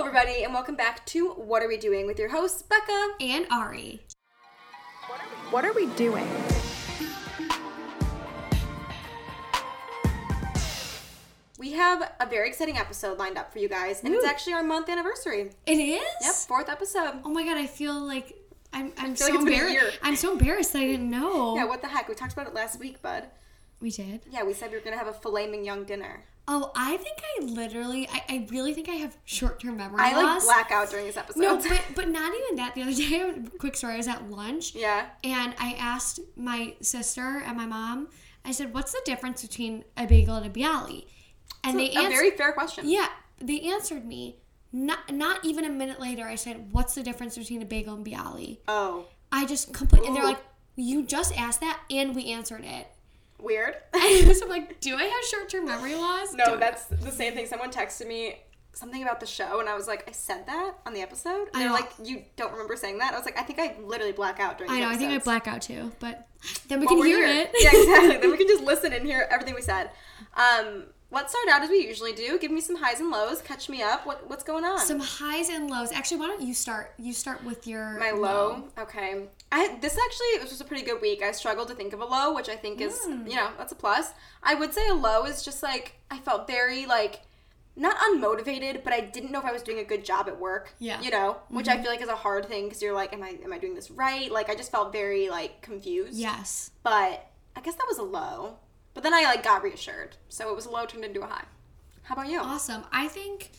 everybody, and welcome back to What Are We Doing with your hosts, Becca. and Ari. What are we doing? We have a very exciting episode lined up for you guys, and it's actually our month anniversary. It is. Yep, fourth episode. Oh my god, I feel like I'm. I'm feel so like it's been a year. embarrassed. I'm so embarrassed. I didn't know. Yeah, what the heck? We talked about it last week, bud. we did. Yeah, we said we were gonna have a filet mignon dinner. Oh, I think I literally. I, I really think I have short term memory I like loss. black out during this episode. No, but but not even that. The other day, quick story. I was at lunch. yeah. And I asked my sister and my mom. I said, "What's the difference between a bagel and a bialy?" And they a answered. very fair question. Yeah, they answered me. Not not even a minute later, I said, "What's the difference between a bagel and bialy?" Oh, I just complete, and they're like, "You just asked that, and we answered it." Weird. so I'm like, "Do I have short term memory loss?" no, Don't- that's the same thing. Someone texted me something about the show, and I was like, I said that on the episode. And they're know. like, you don't remember saying that? I was like, I think I literally black out during. The episode. I know. I think I black out too, but then we Well, can hear here. it. yeah, exactly. then we can just listen and hear everything we said. Um, let's start out as we usually do. Give me some highs and lows. Catch me up. What, what's going on? Some highs and lows. Actually, why don't you start? You start with your My low. Okay. I this actually this was a pretty good week. I struggled to think of a low, which I think is Hmm. you know that's a plus. I would say a low is just like I felt very like not unmotivated, but I didn't know if I was doing a good job at work. Yeah. Mm-hmm. You know, which I feel like is a hard thing because you're like, am I am I doing this right? Like I just felt very like confused. Yes. But I guess that was a low. But then I like got reassured, so it was a low turned into a high. How about you? Awesome. I think,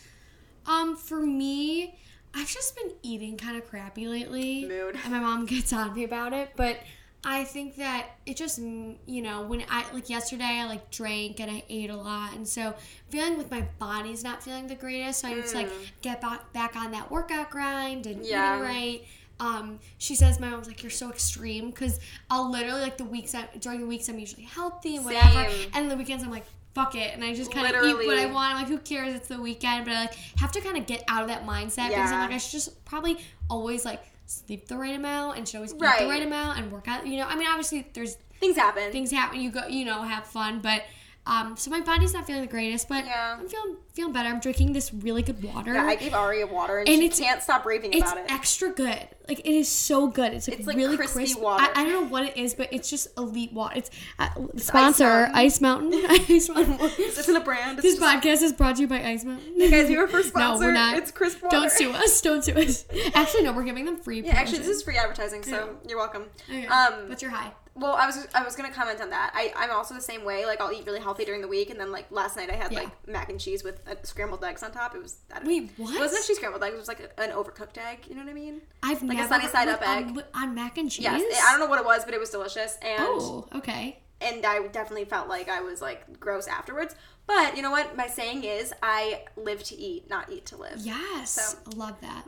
um, for me, I've just been eating kind of crappy lately. Mood. And my mom gets on me about it, but I think that it just, mm, you know, when I like yesterday, I like drank and I ate a lot, and so feeling with my body's not feeling the greatest, so I need to like get back back on that workout grind and Mm. Yeah. eating right. Um, she says my mom's like you're so extreme because I'll literally like the weeks I, during the weeks I'm usually healthy and whatever, Same. and the weekends I'm like fuck it, and I just kind of eat what I want. I'm like who cares? It's the weekend, but I like have to kind of get out of that mindset because I'm like I should just probably always like sleep the right amount and should always eat Right. the right amount and work out. You know, I mean obviously there's Things happen. things happen. You go, you know, have fun, but. Um, so my body's not feeling the greatest, but Yeah. I'm feeling feeling better. I'm drinking this really good water. yeah, I gave Ari a water, and, And she it's- can't stop raving It's about it. It's extra good. Like it is so good. It's like, It's like really crispy crisp. water. I, I don't know what it is, but it's just elite water. It's uh, sponsor Mountain. Ice Mountain. Ice Mountain. This isn't a brand. It's this podcast is brought to you by Ice Mountain. guys, you were first sponsor. No, we're not. It's crisp water. Don't sue us. Don't sue us. Actually, no, we're giving them free. Yeah, actually, this is free advertising, so you're welcome. Okay. Um, What's your high? Well, I was I was gonna comment on that. I I'm also the same way. Like, I'll eat really healthy during the week, and then like last night I had Yeah. like mac and cheese with uh, scrambled eggs on top. It was I don't Wait, what? It wasn't actually scrambled eggs. It was like an overcooked egg. You know what I mean? I've like a sunny side up egg. on, on mac and cheese. Yes. I don't know what it was, but it was delicious, and Oh, okay. and I definitely felt like I was like gross afterwards. But you know what? My saying is, I live to eat, not eat to live. Yes, So- love that.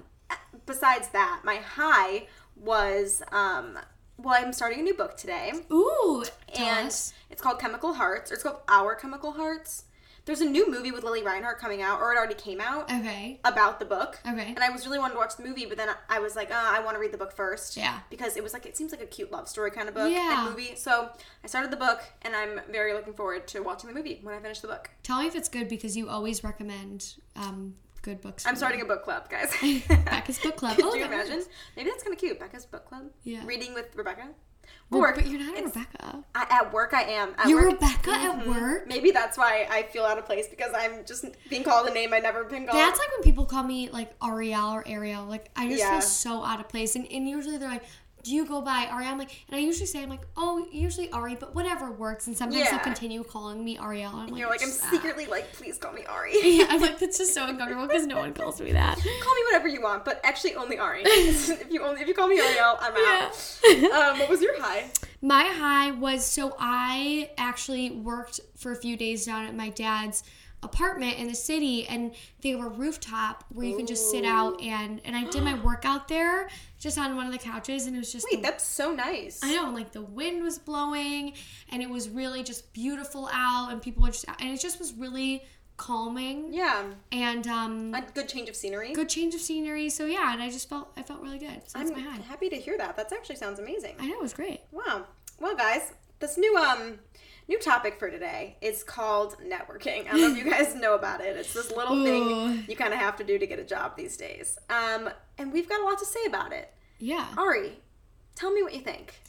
Besides that, my high was um. Well, I'm starting a new book today. Ooh, and us. it's called Chemical Hearts, or it's called Our Chemical Hearts. There's a new movie with Lili Reinhart coming out, or it already came out, Okay. about the book. Okay. And I was really wanting to watch the movie, but then I was like, uh, I want to read the book first. Yeah. Because it was like, it seems like a cute love story kind of book Yeah. and movie. So I started the book, and I'm very looking forward to watching the movie when I finish the book. Tell me if it's good because you always recommend um, good books. I'm starting a book club, guys. Becca's book club. Could Oh, you imagine? works. Maybe that's kind of cute. Becca's book club. Yeah. Reading with Rebecca. Well, Or but you're not a Rebecca. I, at work, I am. At You're work, Rebecca at mm-hmm. work. Maybe that's why I feel out of place because I'm just being called a name I've never been called. That's like when people call me like Ariel or Ariel. Like I just Yeah. feel so out of place. And, and usually they're like, "Do you go by Ari?" I'm like, and I usually say I'm like, "Oh, usually Ari," but whatever works. And sometimes Yeah. they'll continue calling me Ariel. And I'm like, You're like, I'm secretly like, please call me Ari. Yeah, I'm like, that's just so uncomfortable because no one calls me that. call me whatever you want, but actually only Ari. if you only if you call me Ariel, I'm Yeah. out. Um, what was your high? My high was so I actually worked for a few days down at my dad's apartment in the city and they have a rooftop where you can just sit out and and I did my workout there just on one of the couches and it was just Wait, the- that's so nice. I know, like the wind was blowing, and it was really just beautiful out, and people were just, and it just was really calming, Yeah, and um, a good change of scenery. good change of scenery. So yeah, and I just felt, I felt really good. So that's I'm my high. happy to hear that. That actually sounds amazing. I know it was great. Wow. Well, guys, this new um new topic for today It's called networking. I don't know if you guys know about it. It's this little Ooh. thing you kind of have to do to get a job these days. Um, and we've got a lot to say about it. Yeah. Ari, tell me what you think.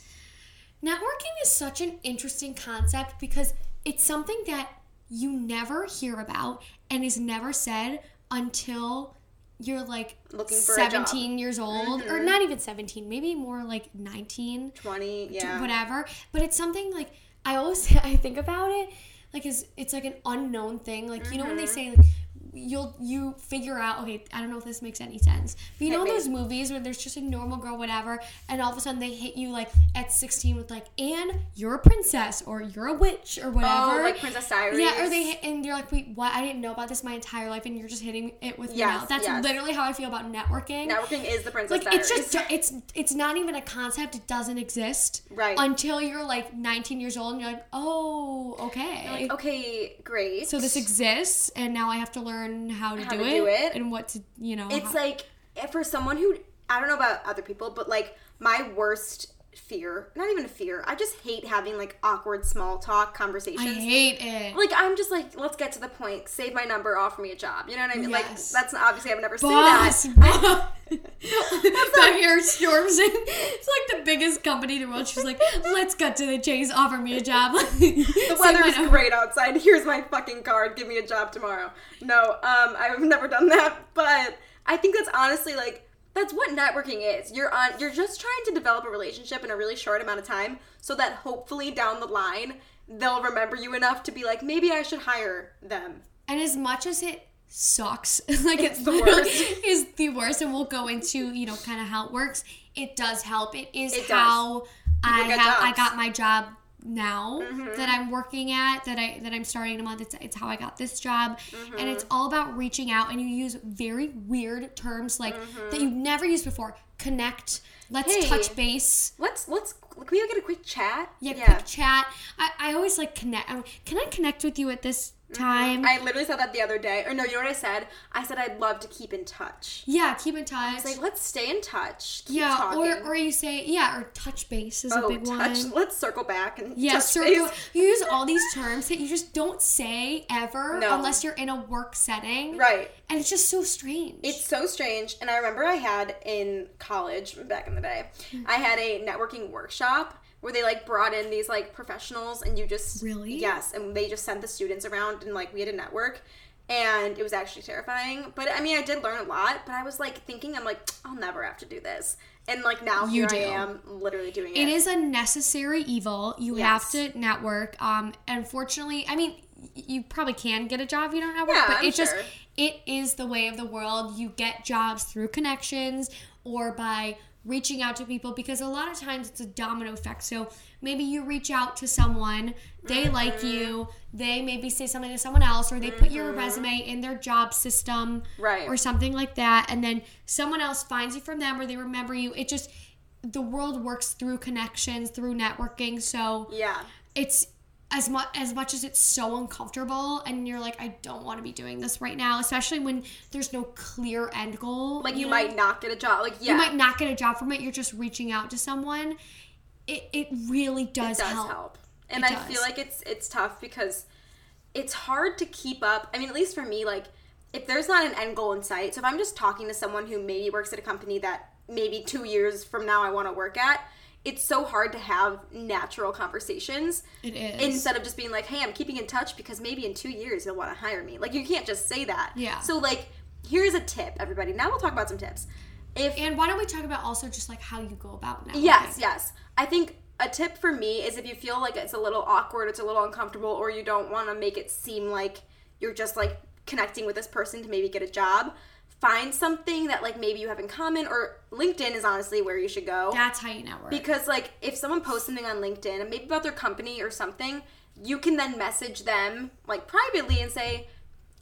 Networking is such an interesting concept because it's something that you never hear about and is never said until you're like Looking for a job. 17 years old or not even 17 maybe more like 19 20, yeah. whatever but it's something like i always i think about it like is it's like an unknown thing like you know when they Mm-hmm. say like you'll you figure out okay i don't know if this makes any sense but you know those movies where there's just a normal girl whatever and all of a sudden they hit you like at 16 with like and you're a princess or you're a witch or whatever Oh, like Princess Diaries. yeah, or they hit, and you're like, wait, what? I didn't know about this my entire life, and you're just hitting it with Yes, now. That's yes. literally how I feel about networking. Networking is the Princess Like it's just it's it's not even a concept. It doesn't exist Right. until you're like 19 years old, and you're like, oh, okay. like, okay, great. So this exists, and now I have to learn how to, How do, to it, do it. and what to you know. it's how- like eh, for someone who I don't know about other people, but like my worst fear, not even a fear, I just hate having like awkward small talk conversations I hate it. like I'm just like, let's get to the point. Save my number, offer me a job. You know what I mean? Like that's not, obviously I've never Boss, seen that. boss. the hair storms in. It's like the biggest company in the world. She's like, let's cut to the chase. Offer me a job. The weather is great outside. Here's my fucking card. Give me a job tomorrow. No, um, I've never done that, but I think that's honestly like that's what networking is. You're on. You're just trying to develop a relationship in a really short amount of time, so that hopefully down the line they'll remember you enough to be like, maybe I should hire them. And as much as it sucks, like it's, the worst. is the worst, and we'll go into you know kind of how it works. It does help. It is It how I have I got my job now Mm-hmm. that I'm working at that I that I'm starting in a month. It's it's how I got this job, Mm-hmm. and it's all about reaching out. And you use very weird terms like that you've never used before. Connect. Let's Mm-hmm. Hey. touch base. Let's let's can we get a quick chat? Yeah, quick chat. I, I always like connect. I'm- Can I connect with you at this time? Mm-hmm. I literally said that the other day. Or no, you know what I said? I said I'd love to keep in touch. yeah, keep in touch. It's like let's stay in touch. Keep yeah, talking. or or you say yeah, or touch base is a oh, big touch. one. Let's circle back and Yeah, circle. base. You use all these terms that you just don't say ever No. unless you're in a work setting, Right. And it's just so strange. It's so strange. And I remember I had in college back in the day, Hmm. I had a networking workshop where they like brought in these like professionals and you just Really? yes, and they just sent the students around and like we had a network. And it was actually terrifying. But I mean, I did learn a lot. But I was like thinking, I'm like, I'll never have to do this. And like now You here do. I am, literally doing it. It is a necessary evil. You Yes. have to network. Um, unfortunately, I mean, you probably can get a job you don't network, Yeah, but I'm it just it is the way of the world. You get jobs through connections or by reaching out to people because a lot of times it's a domino effect. So maybe you reach out to someone, they like Mm-hmm. you, they maybe say something to someone else, or they put your resume in their job system, Right. or something like that, and then someone else finds you from them, or they remember you. It just the world works through connections, through networking. So yeah. it's as much as much as it's so uncomfortable and you're like I don't want to be doing this right now especially when there's no clear end goal Like you know? might not get a job. Like yeah. you might not get a job from it you're just reaching out to someone it, it really does, it does help, help. And It I does. feel like it's it's tough because it's hard to keep up. I mean, at least for me, like if there's not an end goal in sight. So if I'm just talking to someone who maybe works at a company that maybe two years from now I want to work at, it's so hard to have natural conversations. it is Instead of just being like, "Hey, I'm keeping in touch because maybe in two years you'll want to hire me." Like you can't just say that. Yeah. So like, here's a tip, everybody. Now we'll talk about some tips. If and why don't we talk about also just like how you go about now? Yes, yes. I think a tip for me is if you feel like it's a little awkward, it's a little uncomfortable, or you don't want to make it seem like you're just like connecting with this person to maybe get a job, find something that like maybe you have in common, or LinkedIn is honestly where you should go. that's how you network Because like if someone posts something on LinkedIn and maybe about their company or something, you can then message them like privately and say,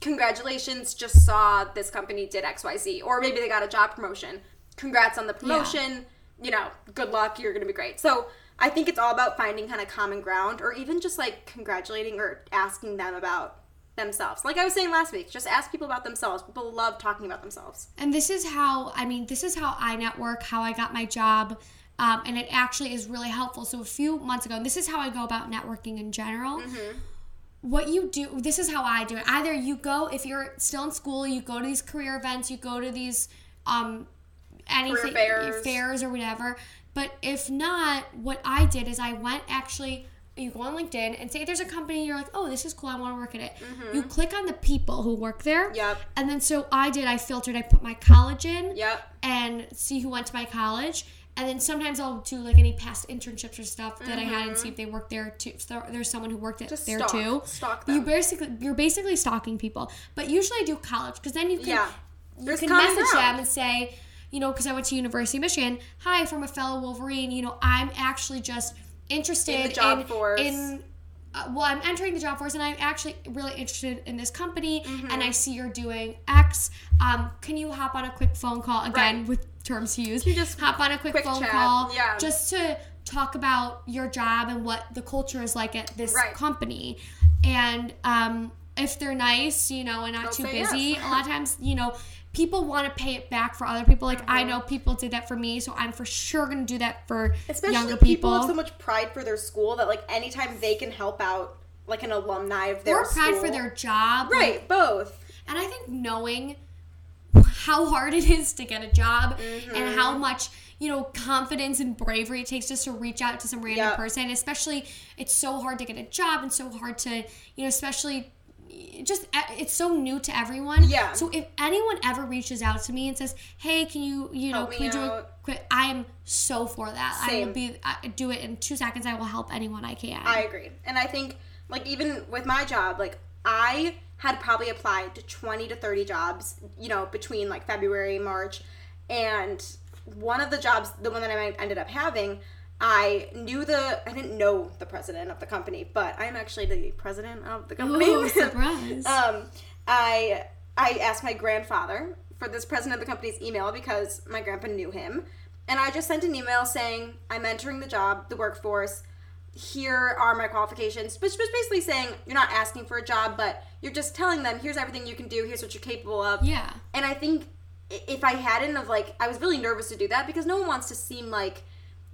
"Congratulations, just saw this company did XYZ." Or maybe they got a job promotion. Congrats on the promotion. You know, good luck, you're going to be great. So, I think it's all about finding kind of common ground or even just like congratulating or asking them about themselves. Like I was saying last week, just ask people about themselves. People love talking about themselves. And this is how I mean, this is how I network, how I got my job. Um, and it actually is really helpful. So a few months ago, and this is how I go about networking in general. Mm-hmm. What you do, this is how I do it. Either you go, if you're still in school, you go to these career events, you go to these um, anything fairs. fairs or whatever. But if not, what I did is I went actually. You go on LinkedIn and say there's a company you're like, oh, this is cool. I want to work at it. You click on the people who work there. Mm-hmm. Yep. And then so I did. I filtered. I put my college in Yep. and see who went to my college. And then sometimes I'll do like any past internships or stuff that I had and see if they worked there too. There- there's someone who worked at Mm-hmm. Just there stalk. too. Stalk You basically you're basically stalking people. But usually I do college because then you can Yeah. you There's can message ground. them and say, you know, because I went to University of Michigan. Hi, from a fellow Wolverine. You know, I'm actually just interested In the job in, force. in uh, well, I'm entering the job force, and I'm actually really interested in this company, Mm-hmm. and I see you're doing X. Um, can you hop on a quick phone call again Right. with terms used? you just hop on a quick, quick phone chat, call, yeah. just to talk about your job and what the culture is like at this Right. company, and um, if they're nice, you know, and not They'll too busy, yes. a lot of times, you know. People want to pay it back for other people. Like I Mm-hmm. know people did that for me, so I'm for sure gonna do that for Especially younger people. people. have so much pride for their school that like anytime they can help out like an alumni of their or pride for their job, like, right both And I think knowing how hard it is to get a job Mm-hmm. and how much, you know, confidence and bravery it takes just to reach out to some random Yep. person, especially it's so hard to get a job and so hard to, you know, especially just it's so new to everyone. Yeah. So if anyone ever reaches out to me and says, "Hey, can you, you know, Help can we do a quick?" I am so for that. I will Same. be I do it in two seconds. I will help anyone I can. I agree. And I think like even with my job, like I had probably applied to 20 to 30 jobs, you know, between like February, March, and one of the jobs, the one that I ended up having, I knew the I didn't know the president of the company, but I'm actually the president of the company. Ooh, surprise. um, I I asked my grandfather for this president of the company's email because my grandpa knew him, and I just sent an email saying I'm entering the job, the workforce. Here are my qualifications, which was basically saying you're not asking for a job, but you're just telling them here's everything you can do, here's what you're capable of. yeah. And I think if I hadn't of like, I was really nervous to do that because no one wants to seem like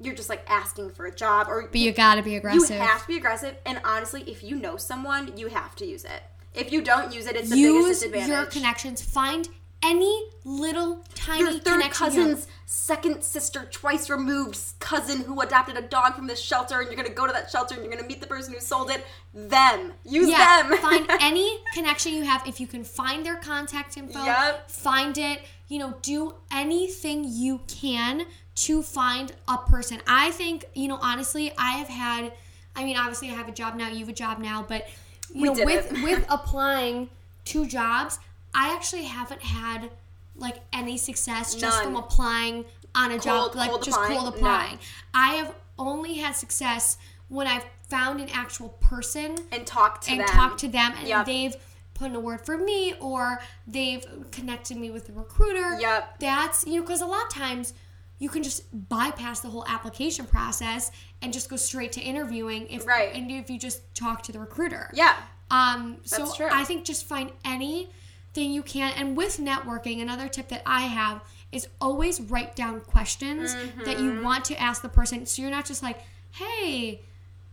you're just like asking for a job or But you gotta be aggressive. you have to be aggressive. And honestly, if you know someone, you have to use it. If you don't use it, it's the biggest use disadvantage. your connections. Find any little tiny Your third connection. you have. cousin's second sister, twice removed cousin who adopted a dog from this shelter, and you're gonna go to that shelter and you're gonna meet the person who sold it. Them, use Yeah, them. find any connection you have. If you can find their contact info, Yep. find it. You know, do anything you can to find a person. I think, you know, honestly, I have had. I mean, obviously, I have a job now. You have a job now, but you We know, with with applying to jobs, I actually haven't had like any success just from applying on a Cold- job, like cold just applying? cold No. applying. I have only had success when I've found an actual person and talk to and them. talk to them and Yep. they've put in a word for me or they've connected me with a recruiter Yep. that's you know because a lot of times you can just bypass the whole application process and just go straight to interviewing if Right. and if you just talk to the recruiter Yeah. um, so That's true. I think just find anything you can. And with networking, another tip that I have is always write down questions that Mm-hmm. you want to ask the person. So you're not just like, hey,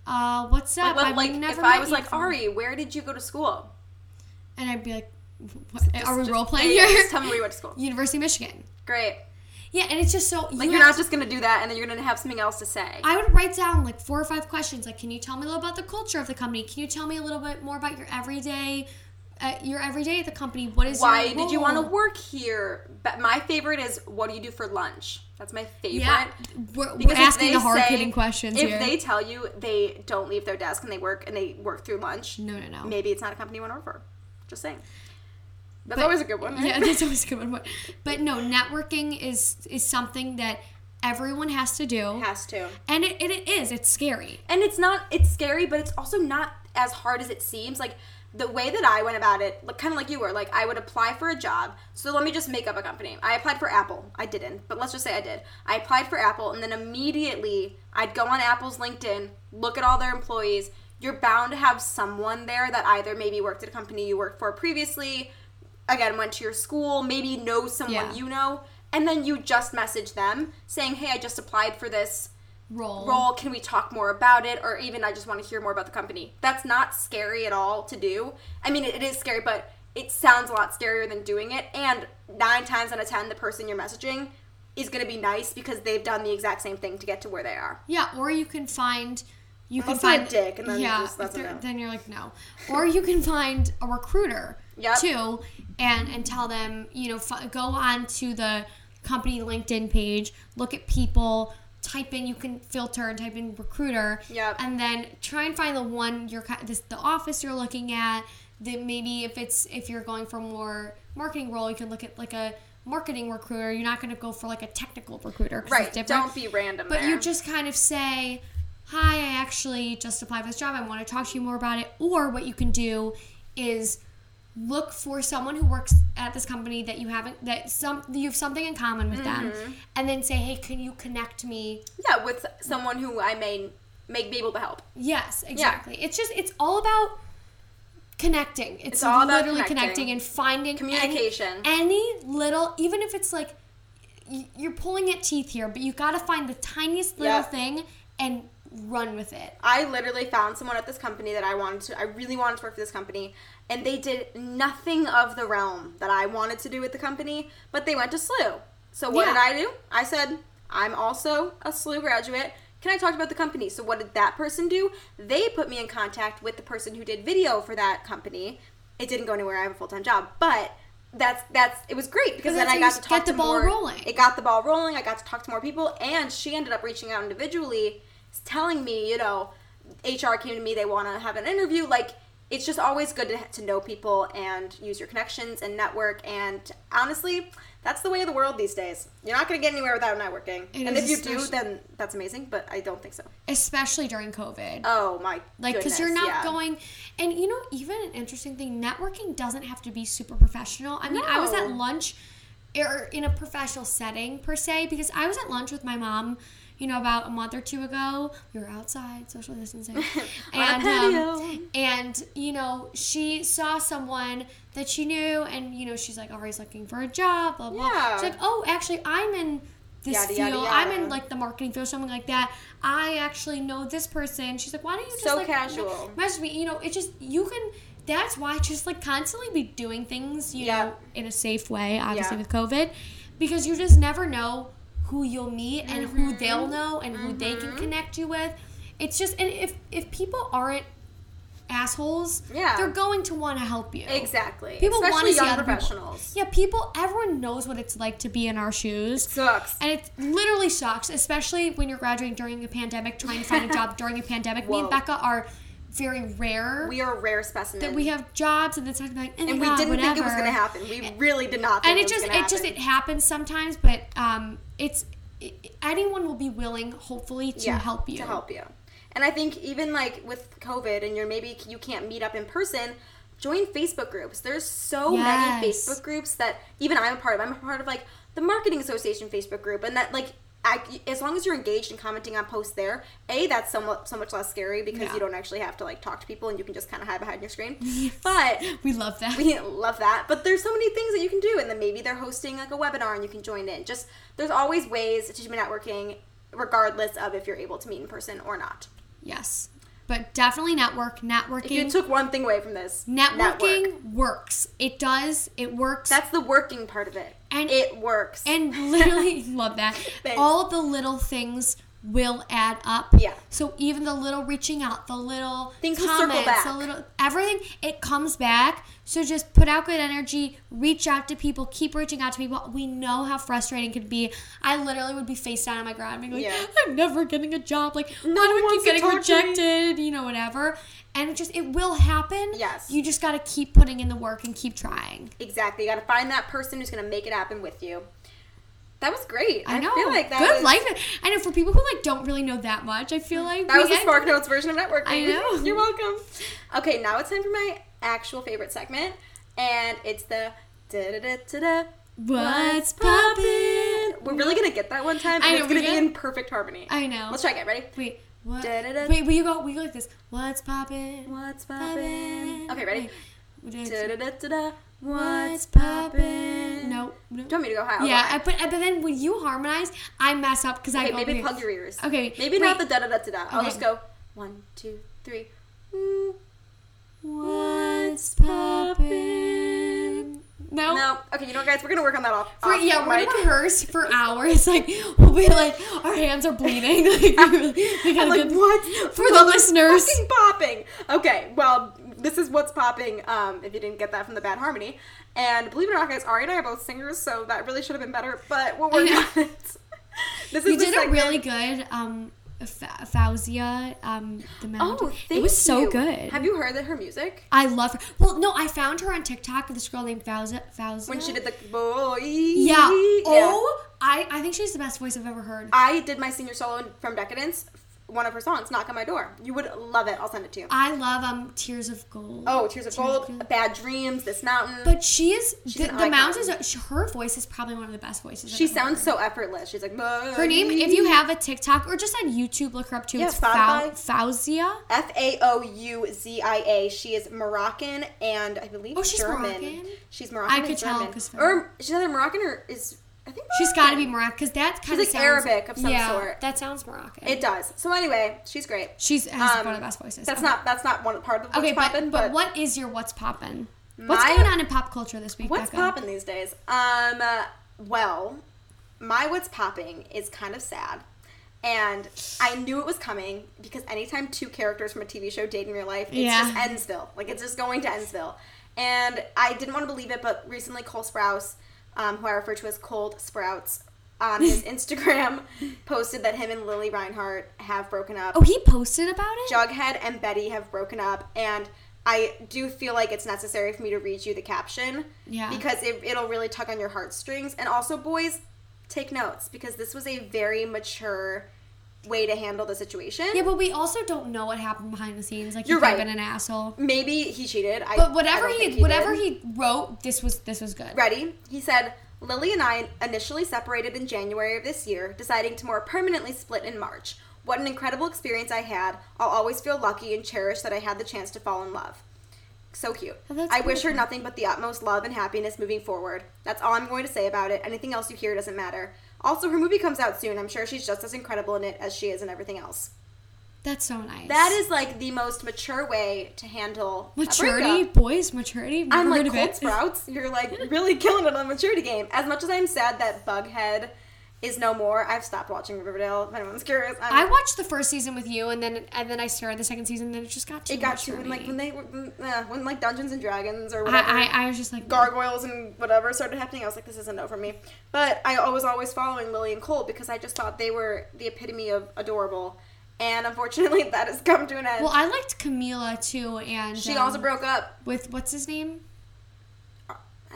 uh, what's up? But I've like, never if I was like, before." Ari, where did you go to school? and I'd be like, what, are we role playing yeah, here? Just tell me where you went to school. University of Michigan. Great. Yeah, and it's just so Like you you're not to- just gonna do that and then you're gonna have something else to say. I would write down like four or five questions. Like, can you tell me a little about the culture of the company? Can you tell me a little bit more about your everyday, uh, your everyday at the company? What is your Why did you want to work here? But my favorite is what do you do for lunch? That's my favorite. Yeah, we're, we're asking the hard hitting questions If here. they tell you they don't leave their desk and they work and they work through lunch, no, no, no. maybe it's not a company you want to work for. Just saying. That's But- always a good one. Right? Yeah, that's always a good one. But no, networking is is something that everyone has to do, has to. and it, it, it is. It's scary. And it's not. It's scary, but it's also not as hard as it seems. Like the way that I went about it, like kind of like you were. Like I would apply for a job. So let me just make up a company. I applied for Apple. I didn't, but let's just say I did. I applied for Apple, and then immediately I'd go on Apple's LinkedIn, look at all their employees. You're bound to have someone there that either maybe worked at a company you worked for previously, again went to your school, maybe know someone Yeah. you know, and then you just message them saying, "Hey, I just applied for this Roll. role. Can we talk more about it?" Or even, "I just want to hear more about the company." That's not scary at all to do. I mean, it, it is scary, but it sounds a lot scarier than doing it. And nine times out of ten, the person you're messaging is going to be nice because they've done the exact same thing to get to where they are. Yeah, or you can find you can they're a find dick, and then yeah, just let if them then you're like no, or you can find a recruiter Yep. too, and and tell them you know f- go on to the company LinkedIn page, look at people, type in you can filter and type in recruiter, Yep. and then try and find the one you're this the office you're looking at. That maybe if it's if you're going for more marketing role, you can look at like a marketing recruiter. You're not going to go for like a technical recruiter, Right. different. Don't be random. But there. you just kind of say, Hi, I actually just applied for this job. I want to talk to you more about it. Or what you can do is look for someone who works at this company that you haven't that some you have something in common with them Mm-hmm. and then say, Hey, can you connect me? yeah, with someone who I may may be able to help. Yes, exactly. It's just it's all about connecting. It's, It's all about literally connecting. connecting. and finding Communication. Any, little even if it's like you're pulling at teeth here, but you got to find the tiniest little Yep. thing and run with it. I literally found someone at this company that I wanted to I really wanted to work for this company and they did nothing of the realm that I wanted to do with the company, but they went to SLU. So what Yeah. did I do? I said, I'm also a SLU graduate. Can I talk about the company? So what did that person do? They put me in contact with the person who did video for that company. It didn't go anywhere. I have a full-time job, but that's that's it was great because then I got to talk get the to ball more, rolling. It got the ball rolling. I got to talk to more people, and she ended up reaching out individually, telling me, you know, HR came to me. They want to have an interview. Like it's just always good to, to know people and use your connections and network. And honestly, that's the way of the world these days. You're not going to get anywhere without networking. It and if you do, then that's amazing. But I don't think so. especially during COVID. Oh my, God. like, because you're not yeah. going, and you know, even an interesting thing, networking doesn't have to be super professional. I mean, I was at lunch, or in a professional setting per se, because I was at lunch with my mom. You know, about a month or two ago, we were outside, social distancing, and um, and you know, she saw someone that she knew, and you know, she's like, "Oh, he's looking for a job." Blah blah. Yeah. She's like, "Oh, actually, I'm in this Yada, field. yada, I'm in like the marketing field, something like that. I actually know this person." She's like, "Why don't you just So like casual. message me?" You know, it just you can. That's why just like constantly be doing things, you Yeah. know, in a safe way. Obviously with COVID, because you just never know who you'll meet and who Mm-hmm. they'll know and who they can connect you with. It's just and if if people aren't assholes, Yeah. they're going to want to help you. Exactly. People want to see other people. professionals. Yeah, people. Everyone knows what it's like to be in our shoes. Sucks. And it literally sucks, especially when you're graduating during a pandemic, trying to find a job during a pandemic. Me and Becca are very rare We are a rare specimen. that we have jobs, and it's like, oh and we God, didn't think it was going to happen. We really did not think And it was just, it just, it happens sometimes, but um, it's it, anyone will be willing, hopefully, to Yeah, help you. To help you. And I think even like with COVID and you're maybe you can't meet up in person, join Facebook groups. There's so many Facebook groups that even I'm a part of. I'm a part of like the Marketing Association Facebook group and that like I, as long as you're engaged and commenting on posts there, a that's somewhat so much less scary because Yeah. you don't actually have to like talk to people and you can just kind of hide behind your screen. But We love that. we love that. But there's so many things that you can do, and then maybe they're hosting like a webinar and you can join in. Just there's always ways to do networking, regardless of if you're able to meet in person or not. yes, but definitely network. Networking. If you took one thing away from this, networking network. works. It does. It works. That's the working part of it. And- it works. and literally love that. Thanks. All the little things will add up. Yeah. So even the little reaching out, the little Things comments, back. the little everything, it comes back. So just put out good energy, reach out to people, keep reaching out to people. We know how frustrating it can be. I literally would be face down on my ground, being like, Yeah. Ah, "I'm never getting a job. Like, No why do one I keep getting talk to me." rejected? You know, whatever." And it just it will happen. Yes. You just got to keep putting in the work and keep trying. exactly. You got to find that person who's going to make it happen with you. That was great. I know. feel like that Good was, life. I know for people who like don't really know that much. I feel like That was the SparkNotes version of networking. I know. You're welcome. Okay, now it's time for my actual favorite segment, and it's the da da da da da. What's poppin'? We're really gonna get that one time, and I know, it's gonna be gonna- in perfect harmony. I know. Let's try again. Ready? Wait. What? Da-da-da. Wait. Will you go? We go like this. What's poppin'? What's poppin'? Okay, ready? Da da da da da. What's poppin'? No, no. Do you want me to go high? I'll Yeah, go high. I, but but then when you harmonize, I mess up because I Okay, go maybe plug your ears. Okay, Maybe not the wait. da da da da da. I'll just go one, two, three. Mm, What's poppin'? No. No. Okay, you know what, guys? We're gonna work on that off. For, off yeah, we're mic. gonna rehearse for hours. Like we'll be like, our hands are bleeding. like, I'm like, what? For the listeners. Fucking popping. Okay, well, this is what's popping. Um, if you didn't get that from the Bad Harmony, and believe it or not, guys, Ari and I are both singers, so that really should have been better. But we'll work on it. This You is the did a really good um, Fa- Faouzia, um, the melody. Oh, thank it was so you. good. Have you heard that her music I love her. Well, no, I found her on TikTok. With this girl named Faouzia. Faouzia. when she did the boy? Yeah. Oh, I I think she's the best voice I've ever heard. I did my senior solo from Decadence. One of her songs, "Knock on My Door." You would love it. I'll send it to you. I love um Tears of Gold. Oh, Tears of Tears of Gold, Gold. Bad Dreams, This Mountain. But she is the, the mountains. Her voice is probably one of the best voices. she sounds heard. so effortless. She's like Her name, if you have a TikTok or just on YouTube, look her up too. Yeah, it's Spotify. Faouzia. F A O U Z I A. She is Moroccan and I believe Oh, she's German. Moroccan? She's Moroccan. I could tell German. of- or she's either Moroccan or is I think She's got to be Moroccan. Because that's kind of like Arabic of some yeah, sort. That sounds Moroccan. It does. So anyway, she's great. She's has Um, one of the best voices. That's Okay. not that's not one part of the what's okay, but, poppin', but but, what is your what's poppin'? What's My- going on in pop culture this week? what's popping these days? Um, uh, well, my what's popping is kind of sad. And I knew it was coming because anytime two characters from a TV show date in real life, it's Yeah. just Endsville. Like it's just going to Endsville. And I didn't want to believe it, but recently Cole Sprouse, um, who I refer to as Cold Sprouts, on his Instagram posted that him and Lili Reinhart have broken up. Oh, he posted about it. Jughead and Betty have broken up, and I do feel like it's necessary for me to read you the caption. Yeah. Because it, it'll really tug on your heartstrings. And also, boys, take notes because this was a very mature way to handle the situation. yeah, but we also don't know what happened behind the scenes. Like You're he right. been an asshole. Maybe he cheated. I, But whatever he, think whatever did. he wrote, this was this was good. Ready? He said, Lili and I initially separated in January of this year, deciding to more permanently split in March. What an incredible experience I had. I'll always feel lucky and cherish that I had the chance to fall in love. So cute. Oh, I wish her nothing but the utmost love and happiness moving forward. That's all I'm going to say about it. Anything else you hear doesn't matter. Also, her movie comes out soon. I'm sure she's just as incredible in it as she is in everything else. That's so nice. That is like the most mature way to handle maturity, boys. Maturity. Never I'm like heard of cold it. sprouts. You're like really killing it on the maturity game. As much as I'm sad that Bughead is no more, I've stopped watching Riverdale. If anyone's curious, I'm, I watched the first season with you, and then and then I started the second season, and then it just got too it got much to for when like when they were when, uh, when like Dungeons and Dragons or whatever. I, I I was just like Gargoyles and whatever started happening, I was like, "This isn't no for me." But I was always following Lili and Cole because I just thought they were the epitome of adorable, and unfortunately, that has come to an end. Well, I liked Camila too, and she um, also broke up, with what's his name,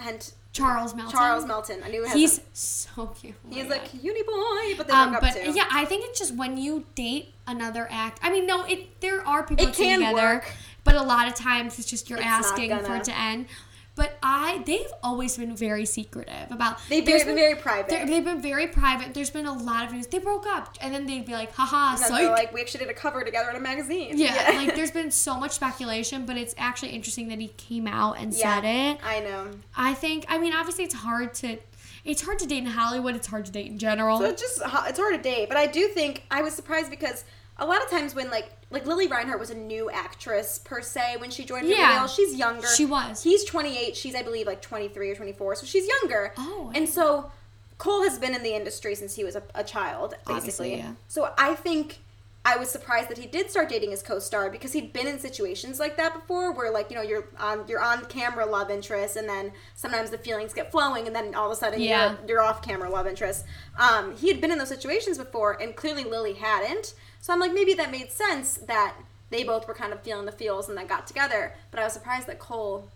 and Charles Melton. Charles Melton. I knew He's so cute. Oh he's like uni boy, but they Um, but too. yeah, I think it's just when you date another act. I mean, no, it there are people It can together, work. but a lot of times it's just you're It's asking for it to end. But I, they've always been very secretive about. They've there's been very private. They've been very private. There's been a lot of news. They broke up, and then they'd be like, "Haha, then like, we actually did a cover together in a magazine. yeah, like there's been so much speculation, but it's actually interesting that he came out and yeah, said it. I know. I think. I mean, obviously, it's hard to. It's hard to date in Hollywood. It's hard to date in general. So it's just it's hard to date, but I do think I was surprised because a lot of times when like like Lili Reinhart was a new actress per se when she joined Yeah. Riverdale, she's younger. She was. He's 28. She's I believe like 23 or 24, so she's younger. Oh, and so Cole has been in the industry since he was a, a child, basically. Obviously, yeah. So I think. I was surprised that he did start dating his co-star because he'd been in situations like that before, where like you know you're on you're on camera love interest, and then sometimes the feelings get flowing, and then all of a sudden Yeah. you're you're off camera love interest. Um, he had been in those situations before, and clearly Lili hadn't. So I'm like, maybe that made sense that they both were kind of feeling the feels and then got together. But I was surprised that Cole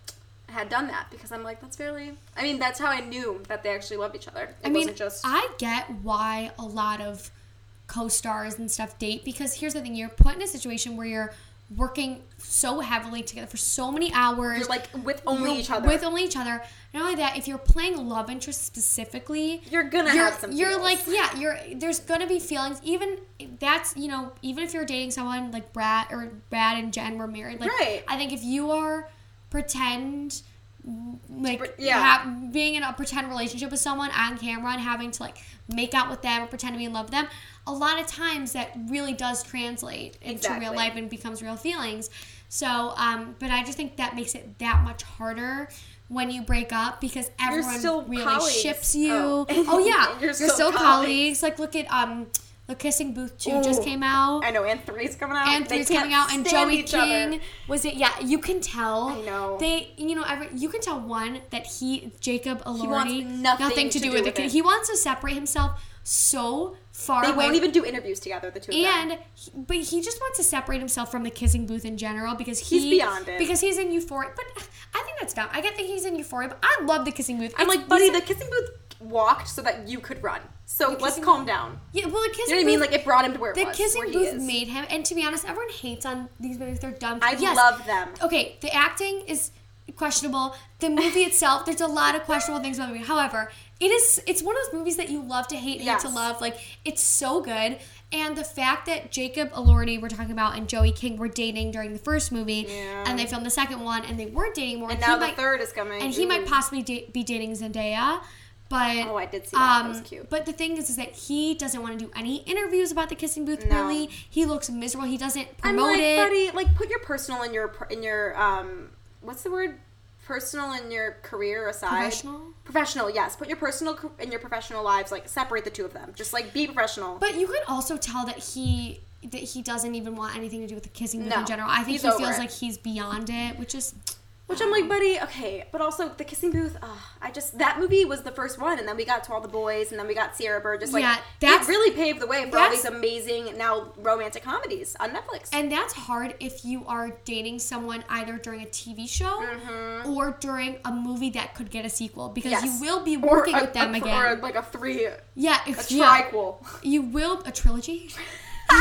had done that because I'm like, that's fairly. I mean, that's how I knew that they actually love each other. It I mean, wasn't just. I get why a lot of co-stars and stuff date because here's the thing: you're put in a situation where you're working so heavily together for so many hours. you're like with only You're each other. With only each other. Not only that, if you're playing love interest specifically, You're gonna you're, have some You're feels. like, yeah, you're. There's gonna be feelings. Even that's you know, even if you're dating someone like Brad or Brad and Jen were married, like Right. I think if you are pretend like Yeah. ha- being in a pretend relationship with someone on camera and having to like make out with them or pretend to be in love with them a lot of times that really does translate into Exactly. real life and becomes real feelings so um but i just think that makes it that much harder when you break up because everyone still really colleagues. ships you Oh. oh, yeah You're you're, still still, colleagues. colleagues. like look at um the kissing booth 2 just came out I know, and three's coming out. and They three's coming out, and Joey each other. King was it? Yeah, you can tell. I know. They, you know, every, you can tell one that he, Jacob Elordi, wants nothing to to do do with with kid. it. He wants to separate himself so far They away. won't even do interviews together, the two of them. and, he- but he just wants to separate himself from the kissing booth in general because he, He's beyond it. Because he's in Euphoria. But I think that's dumb. I get that he's in Euphoria, but I love the kissing booth. I'm It's like, buddy, the kissing booth walked so that you could run. So let's calm down. yeah, well, the kissing You know what I mean? Like it brought him to where it the was. kissing where booth made him, and to be honest, everyone hates on these movies. They're dumb. I Yes. love them. Okay, the acting is questionable. The movie itself, there's a lot of questionable things about the movie. However, it is it's one of those movies that you love to hate, hate Yes. to love. Like it's so good. And the fact that Jacob Elordi we're talking about and Joey King were dating during the first movie, Yeah. and they filmed the second one, and they weren't dating more. And now the might- third is coming. and he might mm. possibly da- be dating Zendaya. But Oh, I did see that. That Um, was cute. But the thing is, is that he doesn't want to do any interviews about the kissing booth. No. Really, he looks miserable. He doesn't promote like, it. buddy, like put your personal in your in your um, what's the word? Personal in your career aside. Professional? Professional, yes. Put your personal and your professional lives like separate the two of them. Just like be professional. But you can also tell that he that he doesn't even want anything to do with the kissing booth No, in general. I think he feels it. like he's beyond it, which is Which I'm like, buddy, okay, but also the kissing booth. Oh, I just that movie was the first one, and then we got to all the boys, and then we got Sierra Bird. Just like Yeah, it really paved the way for all these amazing now romantic comedies on Netflix. and that's hard if you are dating someone either during a TV show or during a movie that could get a sequel because Mm-hmm. Yes. you will be working a- with them a- again. or like a three, yeah, if, yeah, triquel. you will a trilogy.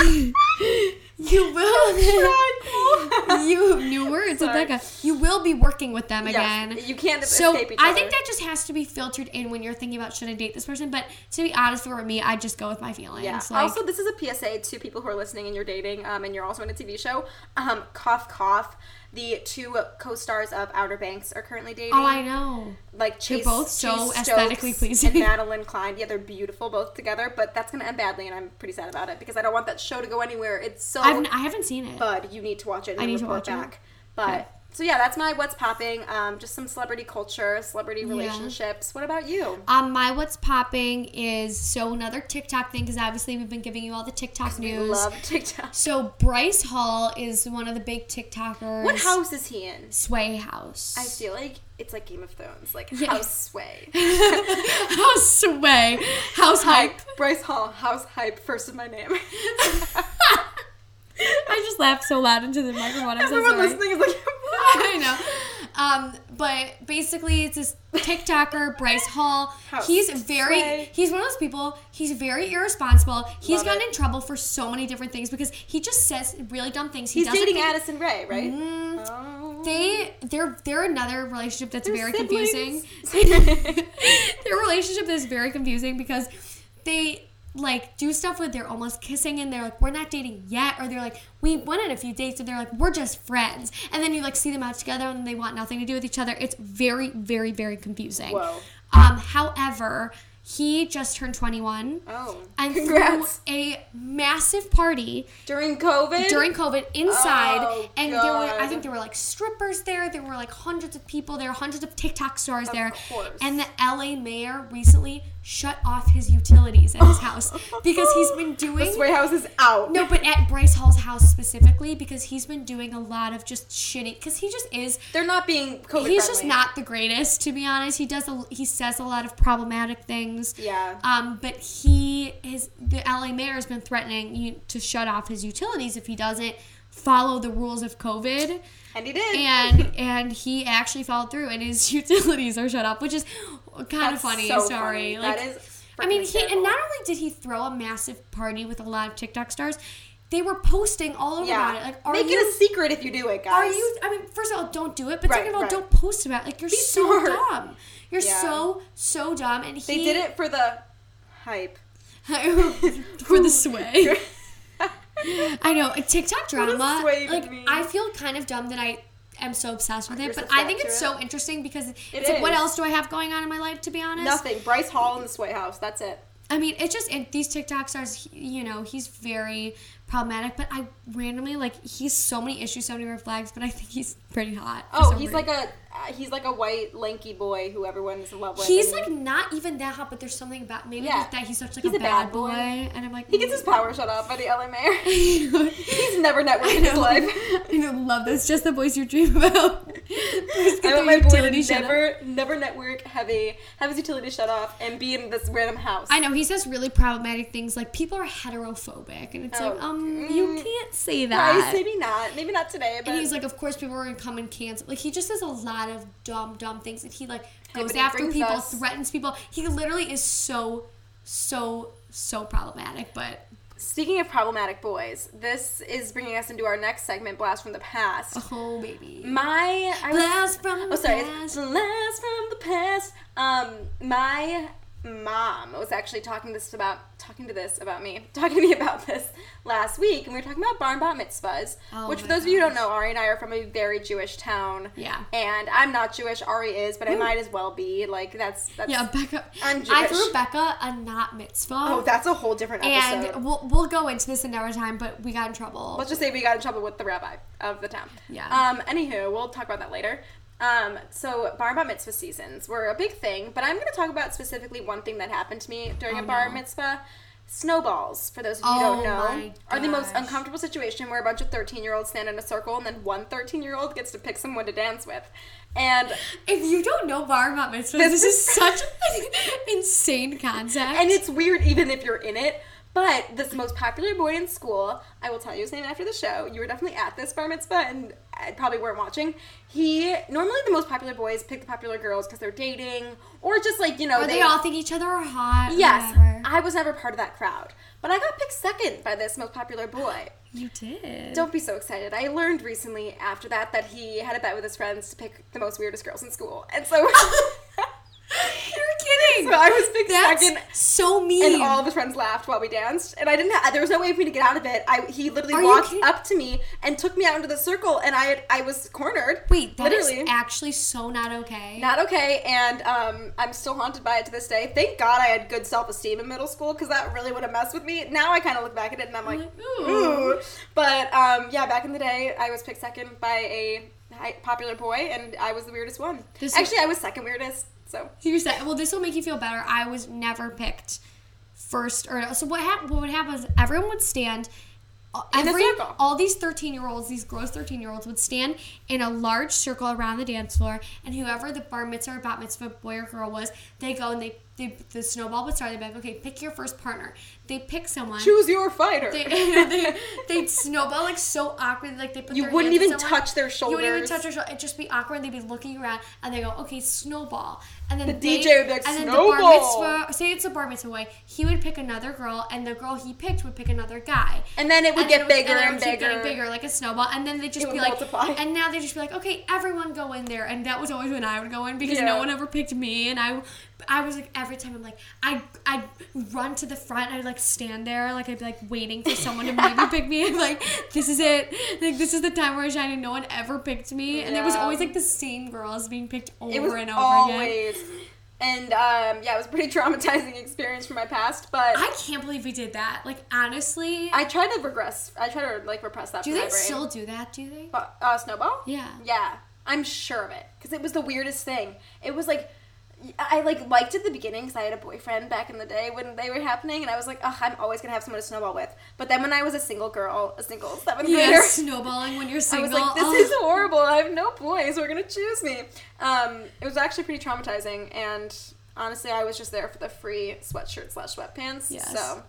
you will. You new words, Sorry. You will be working with them Yes, again. you can't So I think that just has to be filtered in when you're thinking about should I date this person. But to be honest, for me, I just go with my feelings. Yeah. Like, also, this is a PSA to people who are listening and you're dating, um, and you're also in a TV show. Um, cough, cough. The two co-stars of Outer Banks are currently dating. oh, I know. like Chase, both so Chase aesthetically Stokes pleasing. and Madelyn Cline. Yeah, they're beautiful both together, but that's gonna end badly, and I'm pretty sad about it because I don't want that show to go anywhere. It's so I've, I haven't seen it. bud. You need to watch it. And I need to watch it. back. But Okay. So yeah, that's my what's popping. Um, just some celebrity culture, celebrity Yeah. relationships. What about you? Um, my what's popping is so another TikTok thing because obviously we've been giving you all the TikTok news. Love TikTok. So Bryce Hall is one of the big TikTokers. What house is he in? Sway House. I feel like it's like Game of Thrones, like Yeah. House Sway. House Sway. House Hype. Bryce Hall, House Hype, first of my name. I just laughed so loud into the microphone. I'm so Everyone sorry. listening is like, I know. Um, but basically, it's this TikToker, Bryce Hall. House he's very, Sway. he's one of those people, he's very irresponsible. He's Love gotten it. in trouble for so many different things because he just says really dumb things. He He's dating think- Addison Rae, right? Mm, Oh. They, they're, they're another relationship that's They're very siblings. confusing. their relationship is very confusing because they like do stuff with they're almost kissing and they're like we're not dating yet or they're like we went on a few dates and they're like we're just friends. And then you like see them out together and they want nothing to do with each other. It's very very very confusing. Whoa. um however he just turned 21 Oh. and Congrats. threw a massive party During COVID? during COVID inside, Oh, and there were I think there were like strippers there. There were like hundreds of people there, hundreds of TikTok stars there, course. and the LA mayor recently shut off his utilities at his house because he's been the doing. Sway House is out. No, but at Bryce Hall's house specifically because he's been doing a lot of just shitty. Because he just is. They're not being COVID He's just not the greatest, to be honest. He does. A, he says a lot of problematic things. Yeah. Um, but he is the LA mayor has been threatening you to shut off his utilities if he doesn't follow the rules of COVID. And he did. And and he actually followed through, and his utilities are shut off, which is kind That's of funny. so sorry, funny. like that is. I mean, he and not only did he throw a massive party with a lot of TikTok stars, they were posting all over yeah. about it. Like, are Make you it a secret if you do it, guys. are you? I mean, first of all, don't do it. But Right, second of all, right. don't post about it. Like you're Be so smart. dumb. You're Yeah. so so dumb. And he They did it for the hype. for the sway. I know a TikTok drama. sway Like me. I feel kind of dumb that I am so obsessed with You're it. But I think it's so interesting because it's like, what is. else do I have going on in my life? To be honest, Nothing. Bryce Hall and the Sway House. That's it. I mean, it's just it, these TikTok stars, you know, he's very problematic. But I randomly like he's so many issues, so many red flags. But I think he's pretty hot. Oh, he's reason. like a uh, he's like a white lanky boy who everyone's in love with. He's like not even that hot, but there's something about maybe Yeah. that he's such like He's a, a bad bad boy. boy. and I'm like he gets his power shut off by the LA mayor. He's never networked in his life. I love this. Just the boys you dream about. I want my boy to utility shut off. never, never network, have a have his utility shut off, and be in this random house. I know he says really problematic things like people are heterophobic, and it's Oh, like, um, you mm. can't say that. maybe not, maybe not today, but And he's like, of course, people are gonna come and cancel. Like he just says a lot of dumb, dumb things, and he like goes after people, us- threatens people. He literally is so, so, so problematic. But Speaking of problematic boys, this is bringing us into our next segment, Blast from the Past. oh baby, My I was- blast from Oh, the sorry. past. Blast from the past. Um, my mom was actually talking this about talking to this about me, talking to me about this last week, and we were talking about barn bat mitzvahs. Oh which, for those of you who don't know, Ari and I are from a very Jewish town. Yeah. And I'm not Jewish. Ari is, but I might as well be. Like that's that's. Yeah, Becca. I'm I threw Becca a not mitzvah. Oh, that's a whole different episode. and we'll, we'll go into this another time, but we got in trouble. Let's just say we got in trouble with the rabbi of the town. Yeah. Um. Anywho, we'll talk about that later. Um. So bar mitzvah seasons were a big thing, but I'm going to talk about specifically one thing that happened to me during Oh, a bar no. mitzvah. Snowballs, for those of you who Oh don't know, are the most uncomfortable situation where a bunch of 13 year olds stand in a circle and then one 13 year old gets to pick someone to dance with. And if you don't know bar bat mitzvahs, This this, is- is such an insane concept. and it's weird even if you're in it. But this most popular boy in school, I will tell you his name after the show. You were definitely at this bar mitzvah and I probably weren't watching. He normally the most popular boys pick the popular girls because they're dating or just like you know or they, all think each other are hot. Yes, whatever. I was never part of that crowd, but I got picked second by this most popular boy. you did. Don't be so excited. I learned recently after that that he had a bet with his friends to pick the most weirdest girls in school, and so. You're kidding. So I was picked That's second, so mean. and all of his friends laughed while we danced, and I didn't. have There was no way for me to get out of it. I he literally Are walked up to me and took me out into the circle, and I I was cornered. Wait, that is literally. actually so not okay. Not okay, and um, I'm still haunted by it to this day. Thank God I had good self esteem in middle school because that really would have messed with me. Now I kind of look back at it and I'm like, ooh. ooh. But um, yeah, back in the day, I was picked second by a popular boy, and I was the weirdest one. This is- Actually, I was second weirdest. So You said, well, this will make you feel better. I was never picked first or so. What happened? What would happen is everyone would stand. Every, all these 13 year olds, these gross 13 year olds, would stand in a large circle around the dance floor, and whoever the bar mitzvah or bat mitzvah boy or girl was, they go and they, they the snowball would start. They'd be like, okay, pick your first partner. They pick someone. choose your fighter. They, they, they'd snowball like so awkward. Like they put You wouldn't even someone. touch their shoulders. You wouldn't even touch their shoulders. It'd just be awkward. They'd be looking around and they go, okay, snowball. And then The they, DJ would be like, and then "Snowball." the bar mitzvah, say it's a bar mitzvah way, he would pick another girl, and the girl he picked would pick another guy. and then it would And get then it bigger and, then and would bigger. getting bigger, like a snowball. And then they just be would like, multiply. and now they just be like, okay, everyone go in there. And that was always when I would go in because Yeah. no one ever picked me. And I, I was like, every time I'm like, I, I'd run to the front. I'd like stand there, like I'd be like waiting for someone to maybe pick me. I'm like, this is it. Like this is the time where I shine. And no one ever picked me. And it was always like the same girls being picked over and over again. always. And um, yeah, it was a pretty traumatizing experience from my past, but I can't believe we did that. Like honestly, I try to regress. I try to like repress that. do they still do that? Do they? But, uh, snowball? Yeah. Yeah, I'm sure of it because it was the weirdest thing. It was like. I like liked it at the beginning because I had a boyfriend back in the day when they were happening, and I was like, "Ugh, I'm always gonna have someone to snowball with." But then when I was a single girl, a single seventh Yeah, grader, snowballing when you're single, I was like, "This Oh. is horrible. I have no boys who are gonna choose me." Um, it was actually pretty traumatizing, and honestly, I was just there for the free sweatshirt slash sweatpants. Yes. So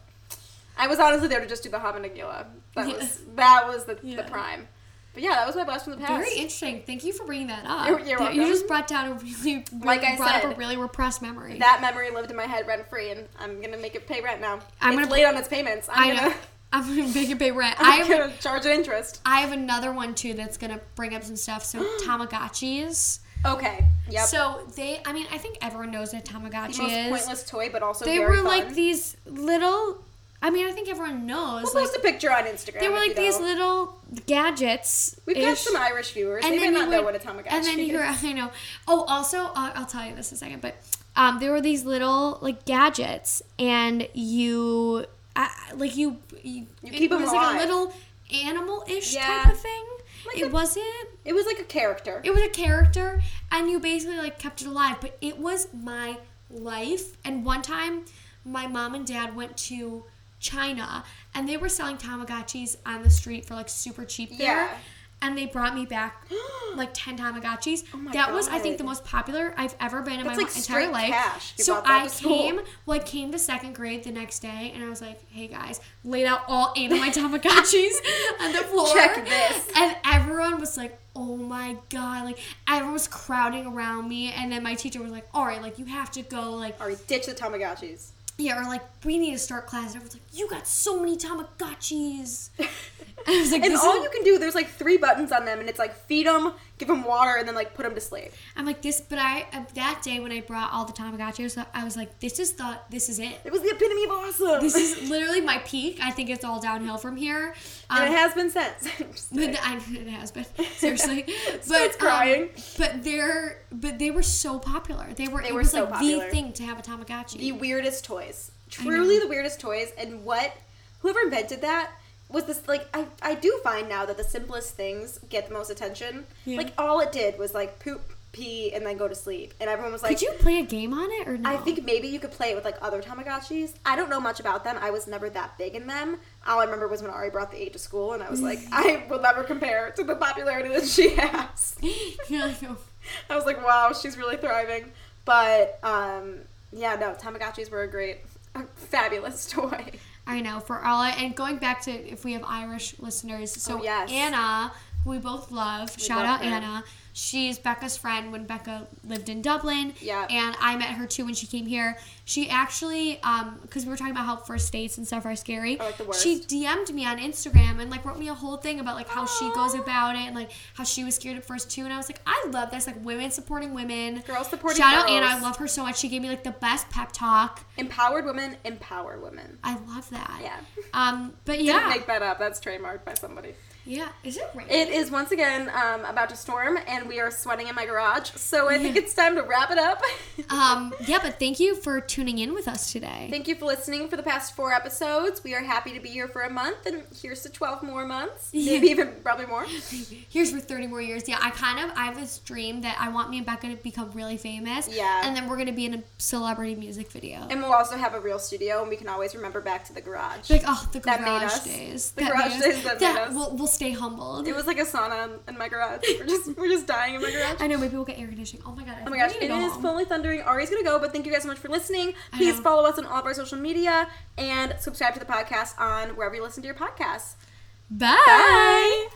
I was honestly there to just do the Hava Nagila. That Yeah. was that was the, Yeah. the prime. But yeah, that was my blast from the past. Very interesting. Thank you for bringing that up. You're- you're You just brought down a really, really Like I brought up a really repressed memory. that memory lived in my head rent free, and I'm gonna make it pay rent now. I'm it's gonna- late on its payments. I'm I know. gonna, I'm gonna make it pay rent. I I'm have, gonna charge it interest. I have another one too that's gonna bring up some stuff. So Tamagotchis. Okay. Yep. So they, I mean, I think everyone knows what a the most is. pointless toy, but also they were fun. like these little. I mean, I think everyone knows. We'll like, post a picture on Instagram. they were like these don't. little gadgets. We've got some Irish viewers. they might you not know what a Tamagotchi And then you I know. Oh, also, uh, I'll tell you this in a second, but um, there were these little like gadgets, and you, uh, like you, you, You it keep 'em was like a little animal-ish Yeah. type of thing. Like it a- wasn't. It was like a character. It was a character, and you basically like kept it alive. But it was my life. And one time, my mom and dad went to China, and they were selling Tamagotchis on the street for like super cheap there. Yeah. And they brought me back like ten Tamagotchis. Oh that was, I think, the most popular I've ever been in That's my like entire life. cash. You So I came, well, I came to second grade the next day, and I was like, "Hey guys," laid out all eight of my Tamagotchis on the floor. Check this. And everyone was like, "Oh my god!" Like everyone was crowding around me, and then my teacher was like, "All right, like you have to go." Like Or ditch the Tamagotchis. Yeah, or like we need to start class. And everyone's like, "You got so many Tamagotchis." And I was like, And all is-" you can do, there's like three buttons on them, and it's like feed them, give them water, and then like put them to sleep. I'm like this, but I uh, that day when I brought all the Tamagotchis, I was like, "This is the this is it." It was the epitome of awesome. This is literally my peak. I think it's all downhill from here. and Um, it has been since. But kidding. the- I, it has been seriously, but Starts um, crying. but they're but they were so popular. They were. They it were was so like popular. the thing to have a Tamagotchi. the weirdest toys. Truly the weirdest toys. And what whoever invented that was this like I, I do find now that the simplest things get the most attention. Yeah. Like all it did was like poop, pee, and then go to sleep. And everyone was like Could you play a game on it or no? I think maybe you could play it with like other Tamagotchis. I don't know much about them. I was never that big in them. All I remember was when Ari brought the eight to school, and I was like, I will never compare to the popularity that she has. You're like, oh. I was like, wow, she's really thriving. But um, yeah, no, Tamagotchis were a great, a fabulous toy. I know for all and going back to if we have Irish listeners. So Oh, yes. Anna, who we both love, shout love out her. Anna. She's Becca's friend when Becca lived in Dublin. Yeah. And I met her too when she came here. She actually, um, because we were talking about how first dates and stuff are scary. Oh, like the worst. She DM'd me on Instagram and like wrote me a whole thing about like how she goes about it and like how she was scared at first too. And I was like, I love this, like women supporting women. Girls supporting Shout out girls. Anna, I love her so much. She gave me like the best pep talk. Empowered women empower women. I love that. Yeah. Um, but yeah. Didn't make that up. That's trademarked by somebody. Yeah. Is it raining? It is once again um, about to storm, and we are sweating in my garage. So I think it's time to wrap it up. um, yeah, but thank you for tuning in with us today. Thank you for listening for the past four episodes. We are happy to be here for a month, and here's to 12 more months. Maybe even probably more. Here's for 30 more years. Yeah, I kind of I have this dream that I want me and Becca to become really famous. Yeah. And then we're gonna be in a celebrity music video. And we'll also have a real studio, and we can always remember back to the garage. like oh the garage days. The garage days that made us. We'll, we'll stay humbled. It was like a sauna in- in my garage. We're just we're just dying in my garage. I know maybe we'll get air conditioning. Oh my god. I Oh my gosh, it go is home. fully thundering. Ari's gonna go, but thank you guys so much for listening. Please follow us on all of our social media and subscribe to the podcast on wherever you listen to your podcasts. Bye. Bye.